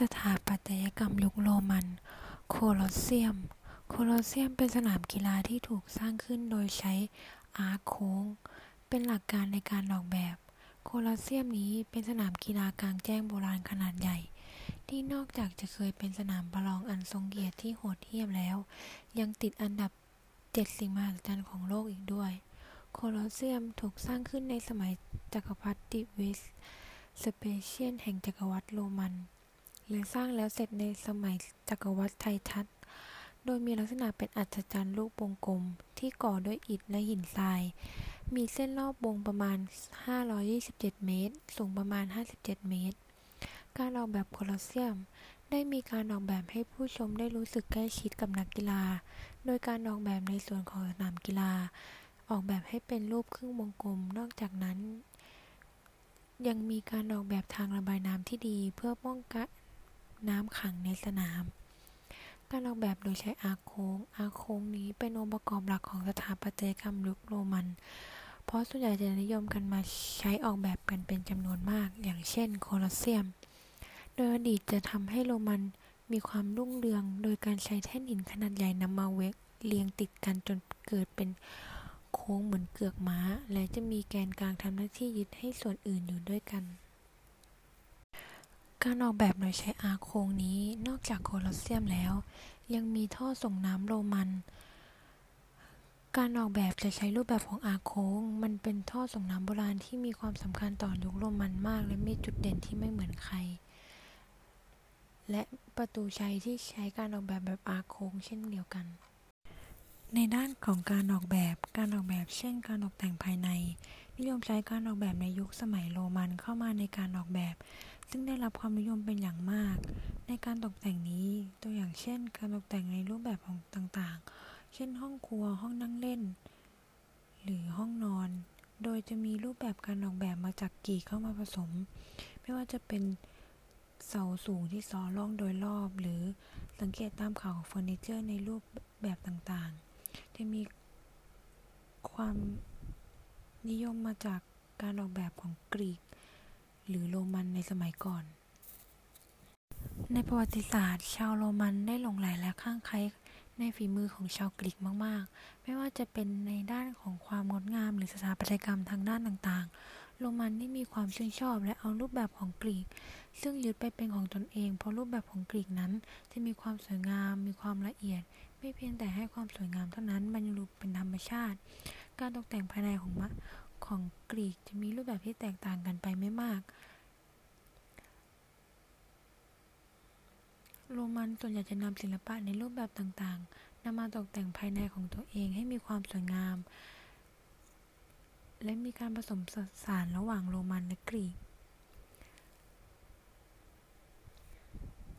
สถาปัตยกรรมยุคโรมัน โคลอสเซียม โคลอสเซียมเป็นสนามกีฬาที่ถูกสร้างขึ้นโดยใช้ arch โค้ง เป็นหลักการในการออกแบบ โคลอสเซียมนี้เป็นสนามกีฬากลางแจ้งโบราณขนาดใหญ่ ที่นอกจากจะเคยเป็นสนามประลองอันทรงเกียรติที่โหดเหี้ยมแล้ว ยังติดอันดับเจ็ดสิ่งมหัศจรรย์ของโลกอีกด้วย โคลอสเซียมถูกสร้างขึ้นในสมัยจักรพรรดิเวสสเปเชียนแห่งจักรวรรดิโรมัน และสร้างแล้วเสร็จในสมัยจักรพรรดิไททัสโดยมีลักษณะเป็นอัฒจันทร์รูปวงกลม ที่ก่อด้วยอิฐและหินทราย มีเส้นรอบวงประมาณ 527 เมตร สูงประมาณ 57 เมตร การออกแบบโคลอสเซียม ได้มีการออกแบบให้ผู้ชมได้รู้สึกใกล้ชิดกับนักกีฬา โดยการออกแบบในส่วนของสนามกีฬา ออกแบบให้เป็นรูปครึ่งวงกลม นอกจากนั้น ยังมีการออกแบบทางระบายน้ำที่ดีเพื่อป้องกัน น้ำขังในสนาม การออกแบบโดยใช้อาโค้ง อาโค้งนี้เป็นองค์ประกอบหลักของสถาปัตยกรรมยุคโรมัน เพราะส่วนใหญ่จะนิยมกันมาใช้ออกแบบกันเป็นจำนวนมาก อย่างเช่น โคลอสเซียม โดยอดีตจะทำให้โรมันมีความรุ่งเรือง โดยการใช้แท่นหินขนาดใหญ่นำมาเวกเรียงติดกันจนเกิดเป็นโค้งเหมือนเกือกม้า และจะมีแกนกลางทำหน้าที่ยึดให้ส่วนอื่นอยู่ด้วยกัน การออกแบบโดยใช้อาร์โค้งนี้นอกจากโคลอสเซียมแล้ว ยังมีท่อส่งน้ำโรมัน การออกแบบจะใช้รูปแบบของอาร์โค้ง มันเป็นท่อส่งน้ำโบราณที่มีความสำคัญต่อยุคโรมันมาก และมีจุดเด่นที่ไม่เหมือนใคร และประตูชัยที่ใช้การออกแบบแบบอาร์โค้งเช่นเดียวกัน ในด้านของการออกแบบ การออกแบบเช่น การตกแต่งภายใน นิยมใช้การออกแบบในยุคสมัยโรมันเข้ามาในการออกแบบ ซึ่งได้รับความนิยมเป็นอย่างมาก ในการตกแต่งนี้ ตัวอย่างเช่น การตกแต่งในรูปแบบของต่างๆ เช่น ห้องครัว ห้องนั่งเล่น หรือห้องนอน โดยจะมีรูปแบบการออกแบบมาจากกรีกเข้ามาผสม ไม่ว่าจะเป็นเสาสูงที่ซ้อล่องโดยรอบ หรือสังเกตตามข่าวของเฟอร์นิเจอร์ในรูปแบบต่างๆ จะมีความนิยมมาจากการออกแบบของกรีก หรือโรมันในสมัยก่อน ในประวัติศาสตร์ ชาวโรมันได้หลงใหลและข้างใครในฝีมือของชาวกรีกมาก ๆ ไม่ว่าจะเป็นในด้านของความงดงามหรือสถาปัตยกรรมทางด้านต่าง ๆ โรมันได้มีความชื่นชอบและเอารูปแบบของกรีก ซึ่งยึดไปเป็นของตนเอง เพราะรูปแบบของกรีกนั้น จะมีความสวยงาม มีความละเอียด ไม่เพียงแต่ให้ความสวยงามเท่านั้นมันยังดูปเป็นธรรมชาติ การตกแต่งภายในของมะของกรีกจะมีรูปแบบที่แตกต่างกันไปไม่มาก โรมันส่วนใหญ่จะนำศิลปะในรูปแบบต่างๆนำมาตกแต่งภายในของตัวเองให้มีความสวยงาม และมีการผสมผสานระหว่างโรมันและกรีก